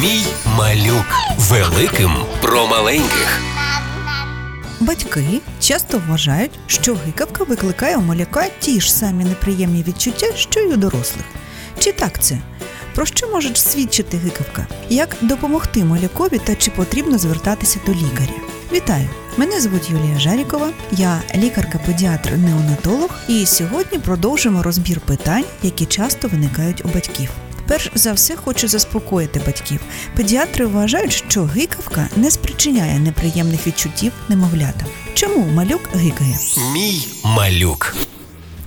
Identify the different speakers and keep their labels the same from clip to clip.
Speaker 1: Мій малюк великим про маленьких.
Speaker 2: Батьки часто вважають, що гикавка викликає у малюка ті ж самі неприємні відчуття, що й у дорослих. Чи так це? Про що може свідчити гикавка? Як допомогти малюкові та чи потрібно звертатися до лікаря? Вітаю! Мене звуть Юлія Жарікова, я лікарка-педіатр-неонатолог, і сьогодні продовжимо розбір питань, які часто виникають у батьків. Перш за все хочу заспокоїти батьків. Педіатри вважають, що гикавка не спричиняє неприємних відчуттів немовлятам. Чому малюк гикає?
Speaker 1: Мій малюк.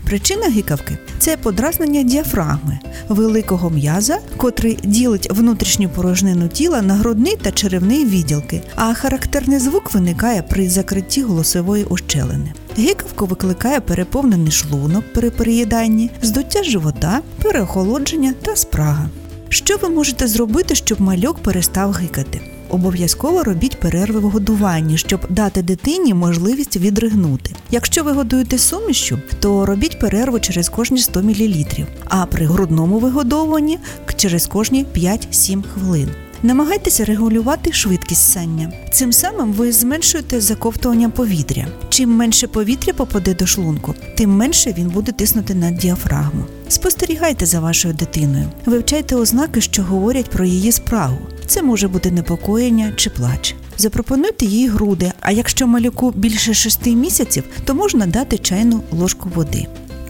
Speaker 2: Причина гикавки це подразнення діафрагми, великого м'яза, котрий ділить внутрішню порожнину тіла на грудний та черевний відділки, а характерний звук виникає при закритті голосової ущелини. Гикавку викликає переповнений шлунок при переїданні, здуття живота, переохолодження та спрага. Що ви можете зробити, щоб мальок перестав гикати? Обов'язково робіть перерви в годуванні, щоб дати дитині можливість відригнути. Якщо ви годуєте сумішю, то робіть перерву через кожні 100 мл, а при грудному вигодовуванні через кожні 5-7 хвилин. Намагайтеся регулювати швидкість сання. Цим самим ви зменшуєте заковтування повітря. Чим менше повітря попаде до шлунку, тим менше він буде тиснути на діафрагму. Спостерігайте за вашою дитиною, вивчайте ознаки, що говорять про її спрагу. Це може бути непокоєння чи плач. Запропонуйте їй груди, а якщо малюку більше 6 місяців, то можна дати чайну ложку води.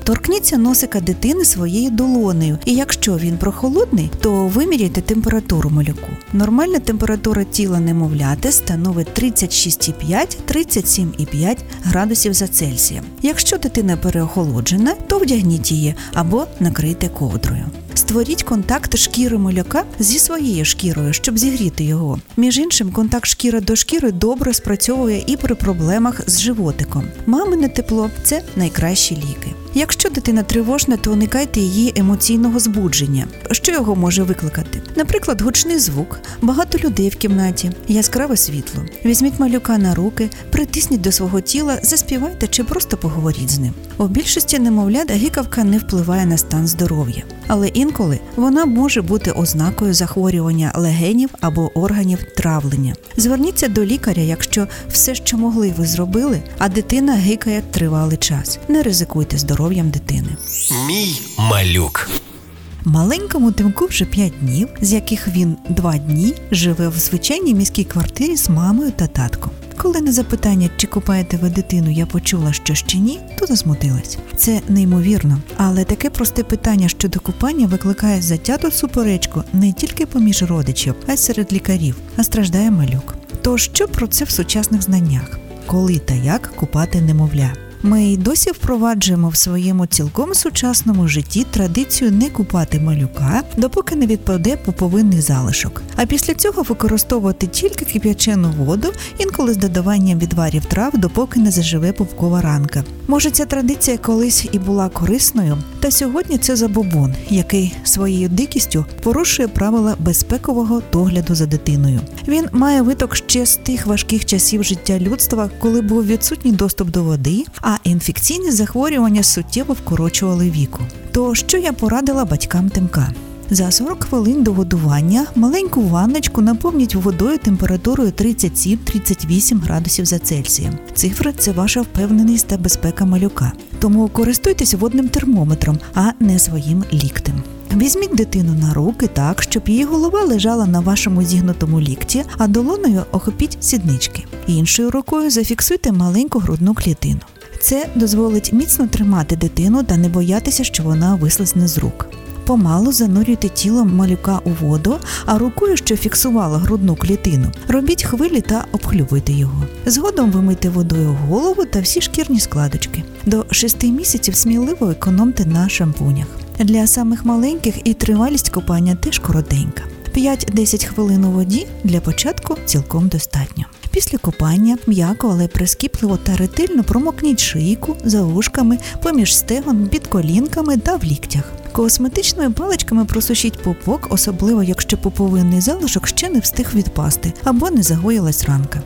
Speaker 2: Торкніться носика дитини своєю долонею, і якщо він прохолодний, то виміряйте температуру малюку. Нормальна температура тіла немовляти становить 36,5-37,5 градусів за Цельсієм. Якщо дитина переохолоджена, то вдягніть її або накрийте ковдрою. Створіть контакт шкіри малюка зі своєю шкірою, щоб зігріти його. Між іншим, контакт шкіри до шкіри добре спрацьовує і при проблемах з животиком. Мамине тепло це найкращі ліки. Якщо дитина тривожна, то уникайте її емоційного збудження. Що його може викликати? Наприклад, гучний звук, багато людей в кімнаті, яскраве світло. Візьміть малюка на руки, притисніть до свого тіла, заспівайте чи просто поговоріть з ним. У більшості немовлят гикавка не впливає на стан здоров'я, але інколи вона може бути ознакою захворювання легенів або органів травлення. Зверніться до лікаря, якщо все, що могли, ви зробили, а дитина гикає тривалий час. Не ризикуйте здоров'ям дитини.
Speaker 1: Мій малюк.
Speaker 2: Маленькому Тимку вже 5 днів, з яких він 2 дні живе в звичайній міській квартирі з мамою та татком. Коли на запитання, чи купаєте ви дитину, я почула, що ще ні, то засмутилась. Це неймовірно, але таке просте питання щодо купання викликає затяту суперечку не тільки поміж родичів, а й серед лікарів, а страждає малюк. То що про це в сучасних знаннях? Коли та як купати немовля? Ми й досі впроваджуємо в своєму цілком сучасному житті традицію не купати малюка, допоки не відпаде пуповинний залишок. А після цього використовувати тільки кип'ячену воду, інколи з додаванням відварів трав, допоки не заживе пупкова ранка. Може, ця традиція колись і була корисною, та сьогодні це забобон, який своєю дикістю порушує правила безпекового догляду за дитиною. Він має виток ще з тих важких часів життя людства, коли був відсутній доступ до води, інфекційні захворювання суттєво вкорочували віку. То що я порадила батькам Тимка? За 40 хвилин до годування маленьку ванночку наповніть водою температурою 37-38 градусів за Цельсієм. Цифра це ваша впевненість та безпека малюка. Тому користуйтесь водним термометром, а не своїм ліктем. Візьміть дитину на руки так, щоб її голова лежала на вашому зігнутому лікті, а долоною охопіть сіднички. Іншою рукою зафіксуйте маленьку грудну клітину. Це дозволить міцно тримати дитину та не боятися, що вона вислизне з рук. Помалу занурюйте тіло малюка у воду, а рукою, що фіксувала грудну клітину, робіть хвилі та обхлювуйте його. Згодом вимийте водою голову та всі шкірні складочки. До 6 місяців сміливо економте на шампунях. Для самих маленьких і тривалість купання теж коротенька. 5-10 хвилин у воді для початку цілком достатньо. Після купання м'яко, але прискіпливо та ретельно промокніть шийку за вушками, поміж стегон, під колінками та в ліктях. Косметичними паличками просушіть пупок, особливо якщо пуповинний залишок ще не встиг відпасти або не загоїлась ранка.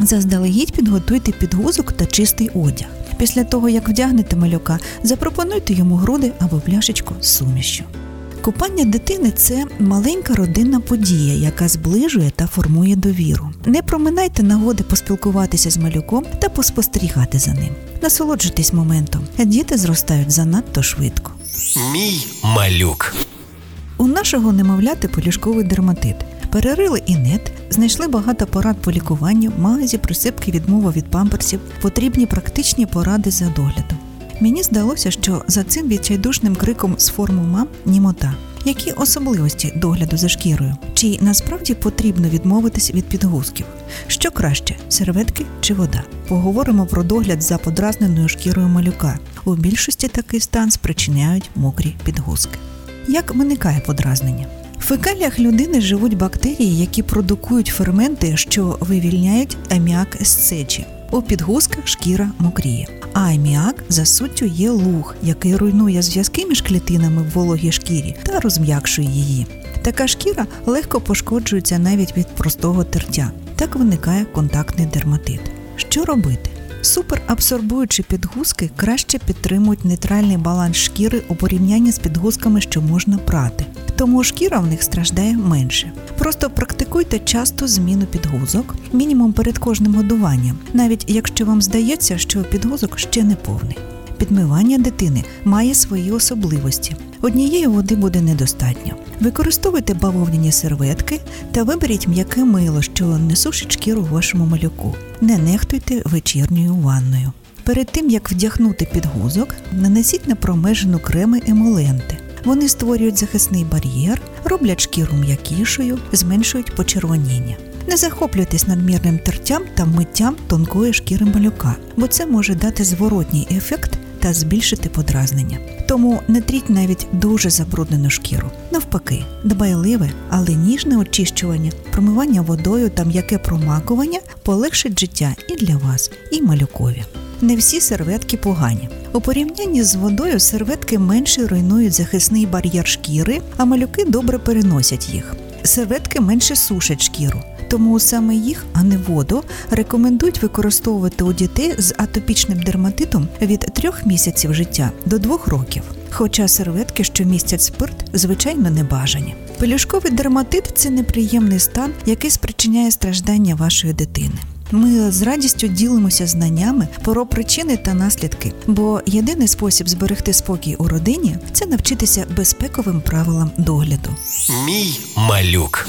Speaker 2: Заздалегідь підготуйте підгузок та чистий одяг. Після того, як вдягнете малюка, запропонуйте йому груди або пляшечку з сумішю. Купання дитини це маленька родинна подія, яка зближує та формує довіру. Не проминайте нагоди поспілкуватися з малюком та поспостерігати за ним. Насолоджуйтесь моментом. Діти зростають занадто швидко.
Speaker 1: Мій малюк.
Speaker 2: У нашого немовляти полішковий дерматит. Перерили інет, знайшли багато порад по лікуванню, мазі, присипки, відмова від памперсів, потрібні практичні поради за доглядом. Мені здалося, що за цим відчайдушним криком з форму мам німота. Які особливості догляду за шкірою? Чи насправді потрібно відмовитись від підгузків? Що краще серветки чи вода? Поговоримо про догляд за подразненою шкірою малюка. У більшості такий стан спричиняють мокрі підгузки. Як виникає подразнення? В фекаліях людини живуть бактерії, які продукують ферменти, що вивільняють аміак з сечі. У підгузках шкіра мокріє. Аміак за суттю є луг, який руйнує зв'язки між клітинами в вологій шкірі та розм'якшує її. Така шкіра легко пошкоджується навіть від простого тертя. Так виникає контактний дерматит. Що робити? Суперабсорбуючі підгузки краще підтримують нейтральний баланс шкіри у порівнянні з підгузками, що можна прати. Тому шкіра в них страждає менше. Просто практикуйте часто зміну підгузок, мінімум перед кожним годуванням, навіть якщо вам здається, що підгузок ще не повний. Підмивання дитини має свої особливості. Однієї води буде недостатньо. Використовуйте бавовняні серветки та виберіть м'яке мило, що не сушить шкіру вашому малюку. Не нехтуйте вечірньою ванною. Перед тим як вдягнути підгузок, нанесіть на промежину креми емоленти. Вони створюють захисний бар'єр, роблять шкіру м'якішою, зменшують почервоніння. Не захоплюйтесь надмірним тертям та миттям тонкої шкіри малюка, бо це може дати зворотній ефект та збільшити подразнення. Тому не тріть навіть дуже забруднену шкіру. Навпаки, дбайливе, але ніжне очищування, промивання водою та м'яке промакування полегшить життя і для вас, і малюкові. Не всі серветки погані. У порівнянні з водою серветки менше руйнують захисний бар'єр шкіри, а малюки добре переносять їх. Серветки менше сушать шкіру. Тому саме їх, а не воду, рекомендують використовувати у дітей з атопічним дерматитом від 3 місяців життя до 2 років. Хоча серветки, що містять спирт, звичайно не бажані. Пелюшковий дерматит це неприємний стан, який спричиняє страждання вашої дитини. Ми з радістю ділимося знаннями про причини та наслідки, бо єдиний спосіб зберегти спокій у родині це навчитися безпековим правилам догляду.
Speaker 1: Мій малюк.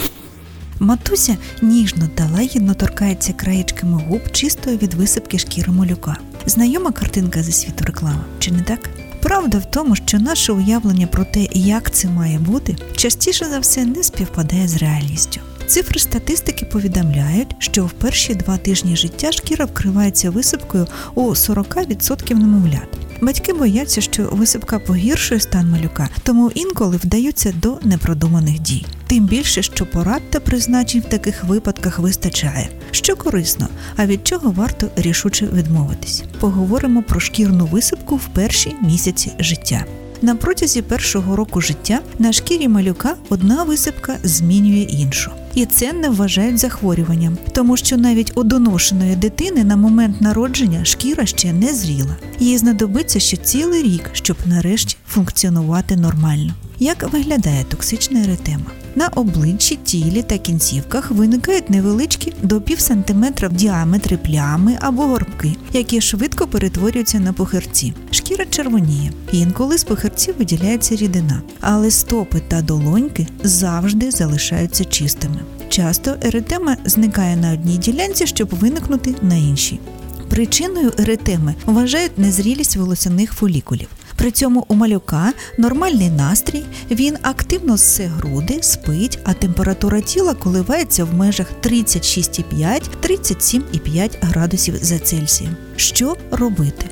Speaker 2: Матуся ніжно та лагідно торкається краєчками губ чистої від висипки шкіри малюка. Знайома картинка зі світу реклами, чи не так? Правда в тому, що наше уявлення про те, як це має бути, частіше за все не співпадає з реальністю. Цифри статистики повідомляють, що в перші два тижні життя шкіра вкривається висипкою у 40% немовлят. Батьки бояться, що висипка погіршує стан малюка, тому інколи вдаються до непродуманих дій. Тим більше, що порад та призначень в таких випадках вистачає, що корисно, а від чого варто рішуче відмовитись. Поговоримо про шкірну висипку в перші місяці життя. На протязі першого року життя на шкірі малюка одна висипка змінює іншу. І це не вважають захворюванням, тому що навіть у доношеної дитини на момент народження шкіра ще не зріла. Їй знадобиться ще цілий рік, щоб нарешті функціонувати нормально. Як виглядає токсична еретема? На обличчі, тілі та кінцівках виникають невеличкі до пів сантиметра в діаметрі плями або горбки, які швидко перетворюються на похирці. Шкіра червоніє, інколи з похирців виділяється рідина, але стопи та долоньки завжди залишаються чистими. Часто еретема зникає на одній ділянці, щоб виникнути на іншій. Причиною еретеми вважають незрілість волосяних фолікулів. При цьому у малюка нормальний настрій, він активно ссе груди, спить, а температура тіла коливається в межах 36,5-37,5 градусів за Цельсієм. Що робити?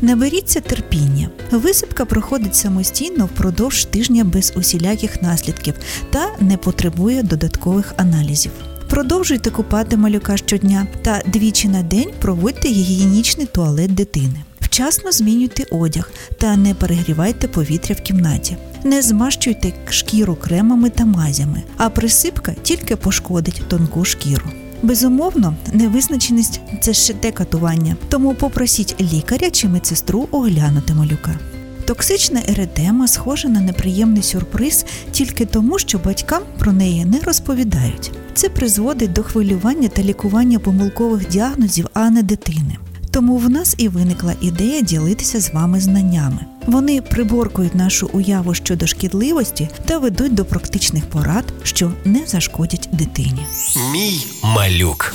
Speaker 2: Наберіться терпіння. Висипка проходить самостійно впродовж тижня без усіляких наслідків та не потребує додаткових аналізів. Продовжуйте купати малюка щодня та двічі на день проводьте гігієнічний туалет дитини. Вчасно змінюйте одяг та не перегрівайте повітря в кімнаті. Не змащуйте шкіру кремами та мазями, а присипка тільки пошкодить тонку шкіру. Безумовно, невизначеність це ще те катування, тому попросіть лікаря чи медсестру оглянути малюка. Токсична еретема схожа на неприємний сюрприз тільки тому, що батькам про неї не розповідають. Це призводить до хвилювання та лікування помилкових діагнозів, а не дитини. Тому в нас і виникла ідея ділитися з вами знаннями. Вони приборкують нашу уяву щодо шкідливості та ведуть до практичних порад, що не зашкодять дитині.
Speaker 1: Мій малюк.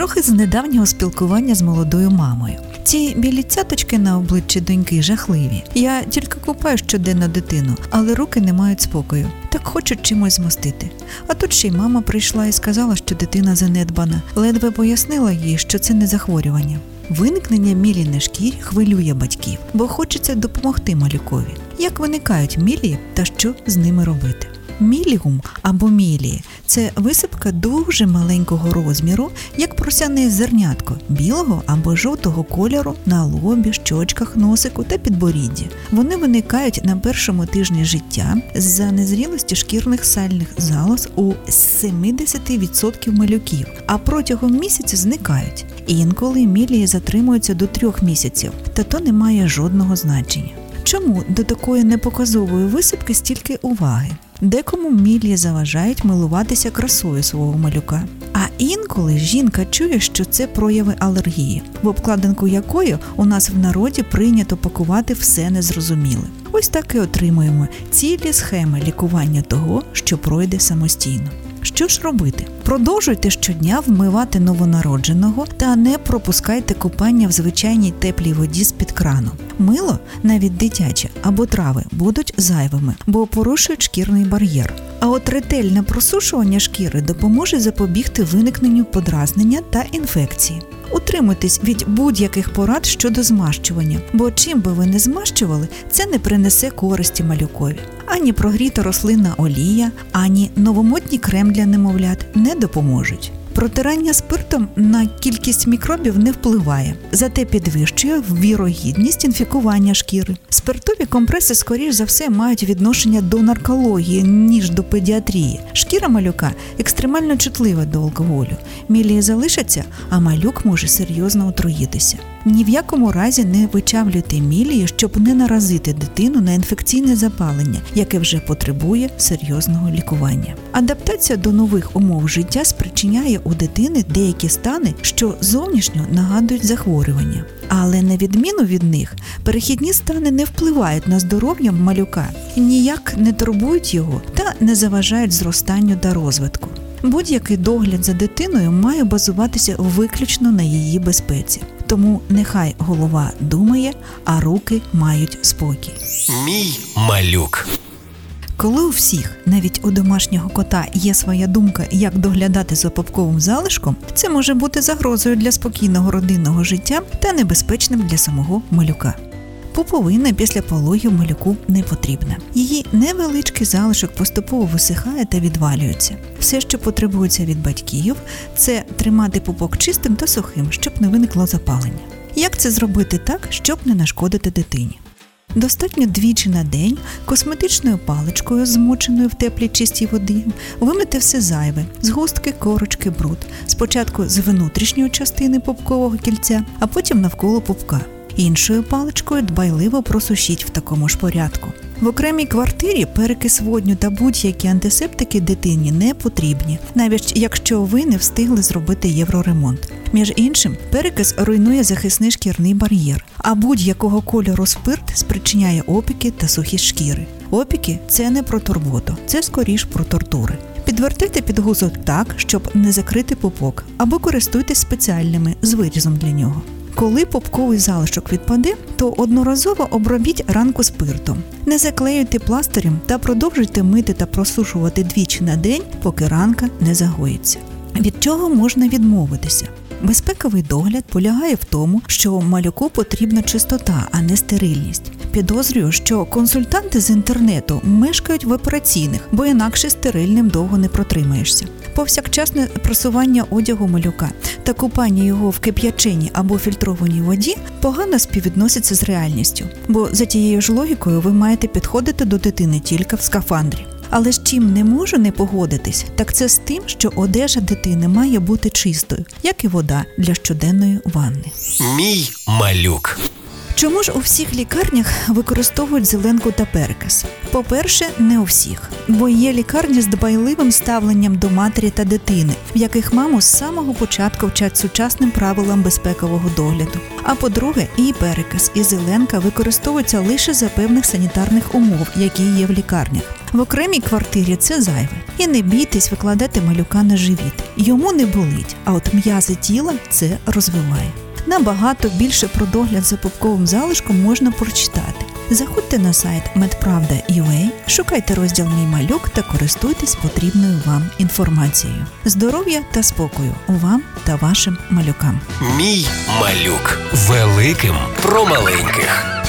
Speaker 2: Трохи з недавнього спілкування з молодою мамою. Ці білі цяточки на обличчі доньки жахливі. Я тільки купаю щоденно дитину, але руки не мають спокою. Так хочуть чимось змостити. А тут ще й мама прийшла і сказала, що дитина занедбана. Ледве пояснила їй, що це не захворювання. Виникнення мілі на шкірі хвилює батьків, бо хочеться допомогти малюкові. Як виникають мілії та що з ними робити? Мілігум або мілії це висипка дуже маленького розміру, як просяне зернятко білого або жовтого кольору на лобі, щочках, носику та підборідді. Вони виникають на першому тижні життя з-за незрілості шкірних сальних залоз у 70% малюків, а протягом місяця зникають. Інколи мілії затримуються до трьох місяців, та то не має жодного значення. Чому до такої непоказової висипки стільки уваги? Декому мілі заважають милуватися красою свого малюка. А інколи жінка чує, що це прояви алергії, в обкладинку якої у нас в народі прийнято пакувати все незрозуміле. Ось так і отримуємо цілі схеми лікування того, що пройде самостійно. Що ж робити? Продовжуйте щодня вмивати новонародженого та не пропускайте купання в звичайній теплій воді з-під крану. Мило, навіть дитяче або трави, будуть зайвими, бо порушують шкірний бар'єр. А от ретельне просушування шкіри допоможе запобігти виникненню подразнення та інфекції. Утримуйтесь від будь-яких порад щодо змащування, бо чим би ви не змащували, це не принесе користі малюкові. Ані прогріта рослинна олія, ані новомодні крем для немовлят не допоможуть. Протирання спиртом на кількість мікробів не впливає, зате підвищує вірогідність інфікування шкіри. Спиртові компреси, скоріш за все, мають відношення до наркології, ніж до педіатрії. Шкіра малюка екстремально чутлива до алкоголю. Мілії залишаться, а малюк може серйозно отруїтися. Ні в якому разі не вичавлюйте мілії, щоб не наразити дитину на інфекційне запалення, яке вже потребує серйозного лікування. Адаптація до нових умов життя спричиняє у дитини деякі стани, що зовнішньо нагадують захворювання. Але на відміну від них, перехідні стани не впливають на здоров'я малюка, ніяк не турбують його та не заважають зростанню та розвитку. Будь-який догляд за дитиною має базуватися виключно на її безпеці. Тому нехай голова думає, а руки мають спокій.
Speaker 1: Мій малюк.
Speaker 2: Коли у всіх, навіть у домашнього кота, є своя думка, як доглядати за попковим залишком, це може бути загрозою для спокійного родинного життя та небезпечним для самого малюка. Пуповина після пологів малюку не потрібна. Її невеличкий залишок поступово висихає та відвалюється. Все, що потребується від батьків, це тримати пупок чистим та сухим, щоб не виникло запалення. Як це зробити так, щоб не нашкодити дитині? Достатньо двічі на день косметичною паличкою, змоченою в теплій чистій воді, вимити все зайве, згустки, корочки, бруд. Спочатку з внутрішньої частини пупкового кільця, а потім навколо пупка. Іншою паличкою дбайливо просушіть в такому ж порядку. В окремій квартирі перекис водню та будь-які антисептики дитині не потрібні, навіть якщо ви не встигли зробити євроремонт. Між іншим, перекис руйнує захисний шкірний бар'єр, а будь-якого кольору спирт спричиняє опіки та сухі шкіри. Опіки це не про турботу, це скоріш про тортури. Підвертайте підгузок так, щоб не закрити пупок, або користуйтесь спеціальними з вирізом для нього. Коли попковий залишок відпаде, то одноразово обробіть ранку спиртом. Не заклеюйте пластирем та продовжуйте мити та просушувати двічі на день, поки ранка не загоїться. Від чого можна відмовитися? Безпековий догляд полягає в тому, що малюку потрібна чистота, а не стерильність. Підозрюю, що консультанти з інтернету мешкають в операційних, бо інакше стерильним довго не протримаєшся. Повсякчасне просування одягу малюка та купання його в кип'яченій або фільтрованій воді погано співвідноситься з реальністю, бо за тією ж логікою ви маєте підходити до дитини тільки в скафандрі. Але з чим не можу не погодитись, так це з тим, що одежа дитини має бути чистою, як і вода для щоденної ванни.
Speaker 1: Мій малюк.
Speaker 2: Чому ж у всіх лікарнях використовують зеленку та перекис? По-перше, не у всіх, бо є лікарні з дбайливим ставленням до матері та дитини, в яких маму з самого початку вчать сучасним правилам безпекового догляду. А по-друге, і перекис, і зеленка використовуються лише за певних санітарних умов, які є в лікарнях. В окремій квартирі це зайве. І не бійтесь викладати малюка на живіт. Йому не болить, а от м'язи тіла це розвиває. Набагато більше про догляд за пупковим залишком можна прочитати. Заходьте на сайт medpravda.ua, шукайте розділ Мій малюк та користуйтесь потрібною вам інформацією. Здоров'я та спокою вам та вашим малюкам.
Speaker 1: Мій малюк. Великим про маленьких.